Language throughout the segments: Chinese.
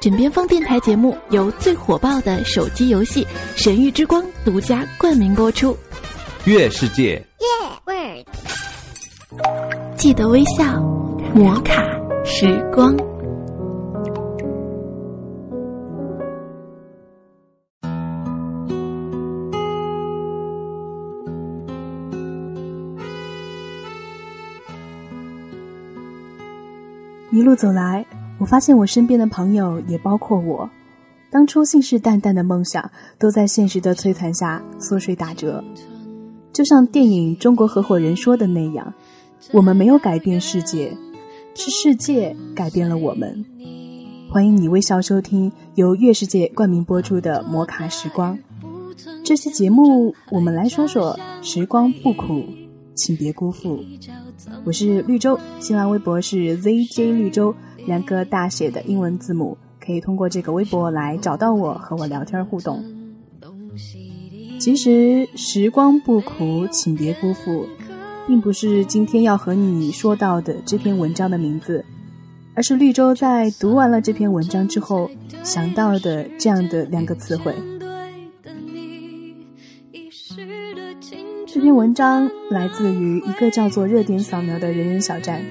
枕边风电台节目由最火爆的手机游戏《神域之光》独家冠名播出。月世界，记得微笑，摩卡时光。一路走来，我发现我身边的朋友，也包括我，当初信誓旦旦的梦想，都在现实的摧残下缩水打折。就像电影《中国合伙人》说的那样，我们没有改变世界，是世界改变了我们。欢迎你微笑收听由月世界冠名播出的《摩卡时光》。这期节目，我们来说说时光不苦，请别辜负。我是绿洲，新浪微博是 ZJ 绿洲，两个大写的英文字母，可以通过这个微博来找到我，和我聊天互动。其实时光不苦，请别辜负，并不是今天要和你说到的这篇文章的名字，而是绿洲在读完了这篇文章之后想到的这样的两个词汇。这篇文章来自于一个叫做“热点扫描”的人人小站，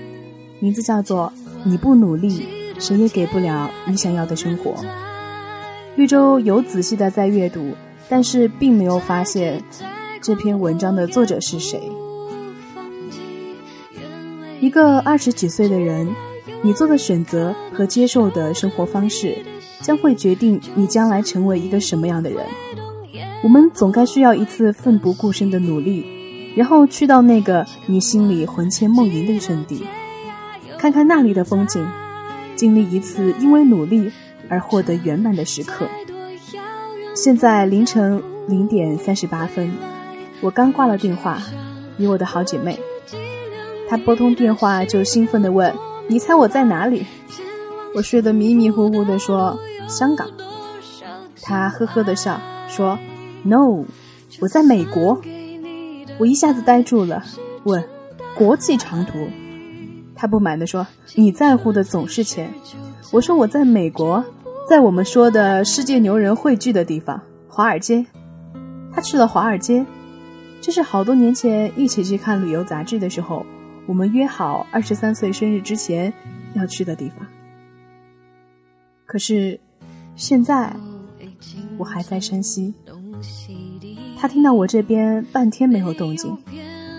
名字叫做“你不努力，谁也给不了你想要的生活”。绿洲有仔细的在阅读，但是并没有发现这篇文章的作者是谁。一个二十几岁的人，你做的选择和接受的生活方式，将会决定你将来成为一个什么样的人。我们总该需要一次奋不顾身的努力，然后去到那个你心里魂牵梦萦的圣地，看看那里的风景，经历一次因为努力而获得圆满的时刻。现在凌晨零点三十八分，我刚挂了电话，给我的好姐妹。她拨通电话就兴奋地问：“你猜我在哪里？”我睡得迷迷糊糊地说：“香港。”她呵呵地笑说。No，我在美国。我一下子呆住了，问：“国际长途？”他不满地说：“你在乎的总是钱。”我说：“我在美国，在我们说的世界牛人汇聚的地方——华尔街。”他去了华尔街，这是好多年前一起去看旅游杂志的时候，我们约好二十三岁生日之前要去的地方。可是，现在我还在山西。他听到我这边半天没有动静，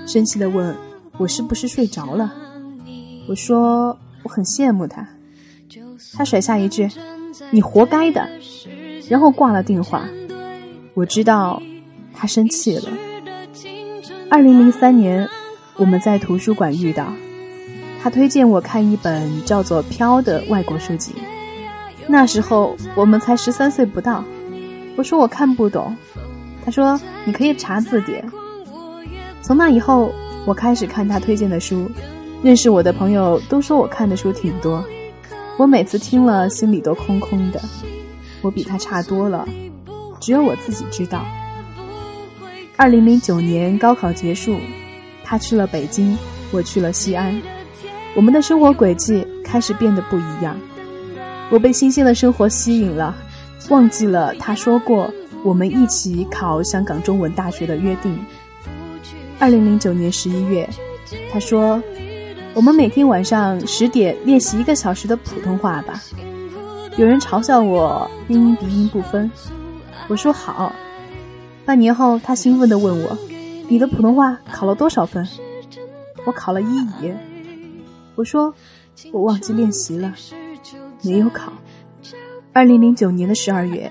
生气的问我是不是睡着了。我说我很羡慕他。他甩下一句：“你活该的。”然后挂了电话。我知道他生气了。二零零三年，我们在图书馆遇到，他推荐我看一本叫做《飘》的外国书籍。那时候我们才十三岁不到。我说我看不懂。他说：“你可以查字典。”从那以后，我开始看他推荐的书。认识我的朋友都说我看的书挺多。我每次听了，心里都空空的。我比他差多了，只有我自己知道。二零零九年高考结束，他去了北京，我去了西安。我们的生活轨迹开始变得不一样。我被新鲜的生活吸引了，忘记了他说过。我们一起考香港中文大学的约定。二零零九年十一月，他说：“我们每天晚上十点练习一个小时的普通话吧。”有人嘲笑我英音鼻音不分，我说好。半年后，他兴奋地问我：“你的普通话考了多少分？”我考了一乙。我说：“我忘记练习了，没有考。”二零零九年的十二月。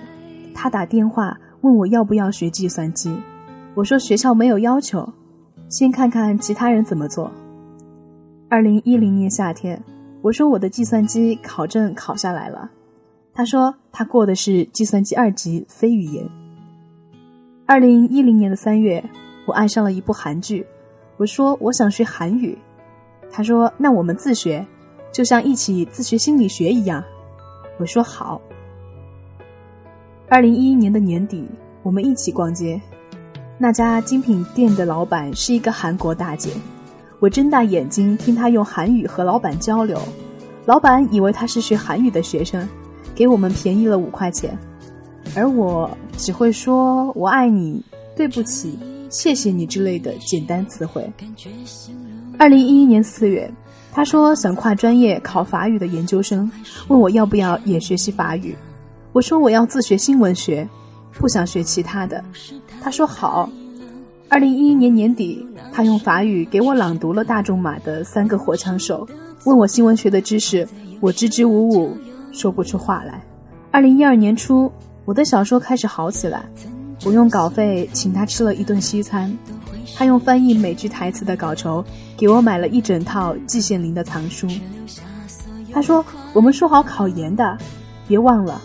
他打电话问我要不要学计算机，我说学校没有要求，先看看其他人怎么做。二零一零年夏天，我说我的计算机考证考下来了，他说他过的是计算机二级 C 语言。二零一零年的三月，我爱上了一部韩剧，我说我想学韩语，他说那我们自学，就像一起自学心理学一样，我说好。二零一一年的年底，我们一起逛街，那家精品店的老板是一个韩国大姐，我睁大眼睛听她用韩语和老板交流，老板以为她是学韩语的学生，给我们便宜了五块钱，而我只会说我爱你、对不起、谢谢你之类的简单词汇。二零一一年四月，他说想跨专业考法语的研究生，问我要不要也学习法语。我说我要自学新闻学，不想学其他的。他说好。二零一一年年底，他用法语给我朗读了大仲马的《三个火枪手》，问我新闻学的知识，我支支吾吾，说不出话来。二零一二年初，我的小说开始好起来，我用稿费请他吃了一顿西餐，他用翻译美剧台词的稿酬给我买了一整套季羡林的藏书。他说：“我们说好考研的，别忘了。”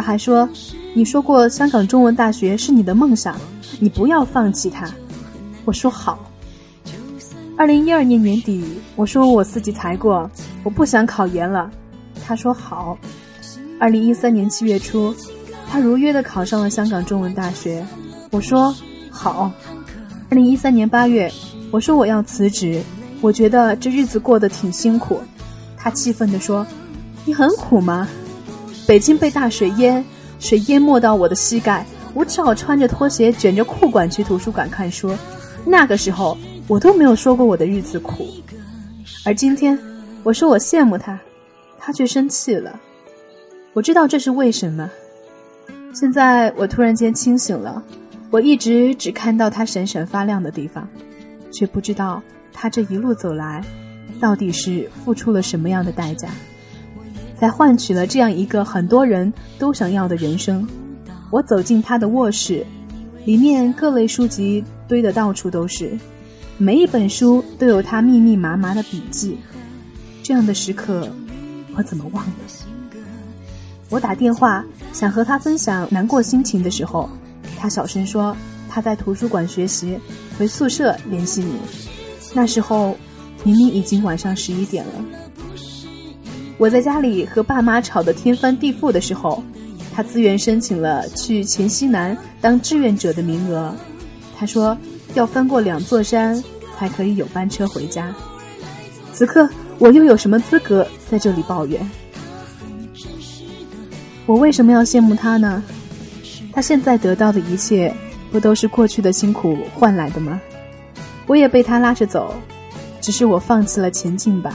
他还说：“你说过香港中文大学是你的梦想。”你不要放弃它，我说好。二零一二年年底，我说我四级才过，我不想考研了。他说好。二零一三年七月初，他如约的考上了香港中文大学，我说好。二零一三年八月，我说我要辞职，我觉得这日子过得挺辛苦。他气愤地说：“你很苦吗？北京被大水淹，水淹没到我的膝盖。”我只好穿着拖鞋，卷着裤管去图书馆看书。那个时候，我都没有说过我的日子苦。而今天，我说我羡慕他，他却生气了。我知道这是为什么。现在我突然间清醒了，我一直只看到他闪闪发亮的地方，却不知道他这一路走来，到底是付出了什么样的代价，才换取了这样一个很多人都想要的人生。我走进他的卧室，里面各类书籍堆得到处都是，每一本书都有他密密麻麻的笔记。这样的时刻，我怎么忘了？我打电话想和他分享难过心情的时候，他小声说他在图书馆学习，回宿舍联系你。那时候明明已经晚上十一点了。我在家里和爸妈吵得天翻地覆的时候。他自愿申请了去黔西南当志愿者的名额。他说要翻过两座山才可以有班车回家。此刻我又有什么资格在这里抱怨？我为什么要羡慕他呢？他现在得到的一切，不都是过去的辛苦换来的吗？我也被他拉着走，只是我放弃了前进吧。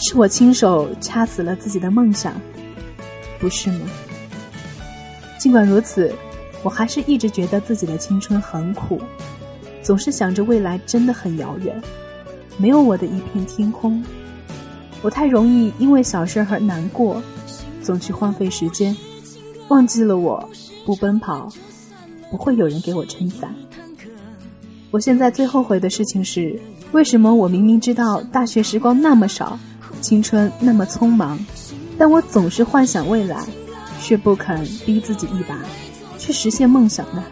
是我亲手掐死了自己的梦想。不是吗？尽管如此，我还是一直觉得自己的青春很苦，总是想着未来真的很遥远，没有我的一片天空。我太容易因为小事而难过，总去荒废时间，忘记了我不奔跑，不会有人给我撑伞。我现在最后悔的事情是，为什么我明明知道大学时光那么少，青春那么匆忙。但我总是幻想未来，却不肯逼自己一把，去实现梦想呢？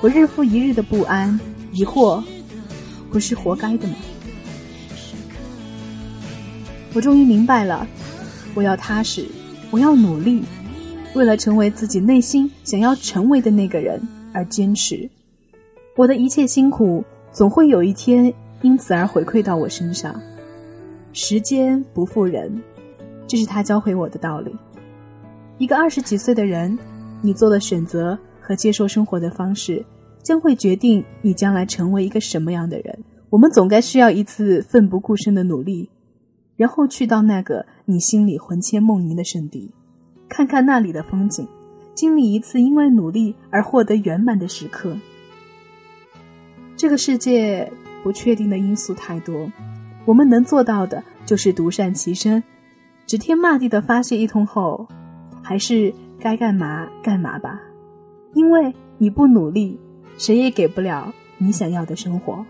我日复一日的不安、疑惑，不是活该的吗？我终于明白了，我要踏实，我要努力，为了成为自己内心想要成为的那个人而坚持。我的一切辛苦，总会有一天因此而回馈到我身上。时间不负人。这是他教会我的道理。一个二十几岁的人，你做的选择和接受生活的方式，将会决定你将来成为一个什么样的人。我们总该需要一次奋不顾身的努力，然后去到那个你心里魂牵梦萦的圣地，看看那里的风景，经历一次因为努力而获得圆满的时刻。这个世界不确定的因素太多，我们能做到的就是独善其身。指天骂地的发泄一通后，还是该干嘛干嘛吧，因为你不努力，谁也给不了你想要的生活。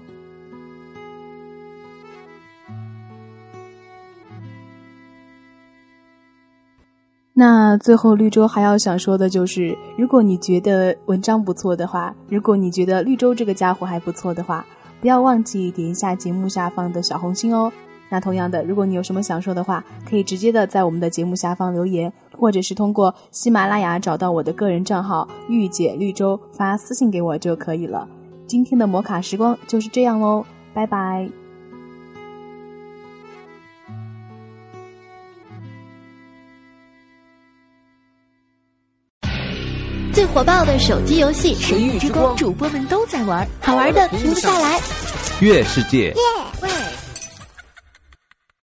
那最后绿洲还要想说的就是，如果你觉得文章不错的话，如果你觉得绿洲这个家伙还不错的话，不要忘记点一下节目下方的小红心哦。那同样的，如果你有什么想说的话，可以直接的在我们的节目下方留言，或者是通过喜马拉雅找到我的个人账号“御姐绿洲”发私信给我就可以了。今天的摩卡时光就是这样喽，拜拜。最火爆的手机游戏，神域之光主播们都在玩，好玩的停不下来。月世界。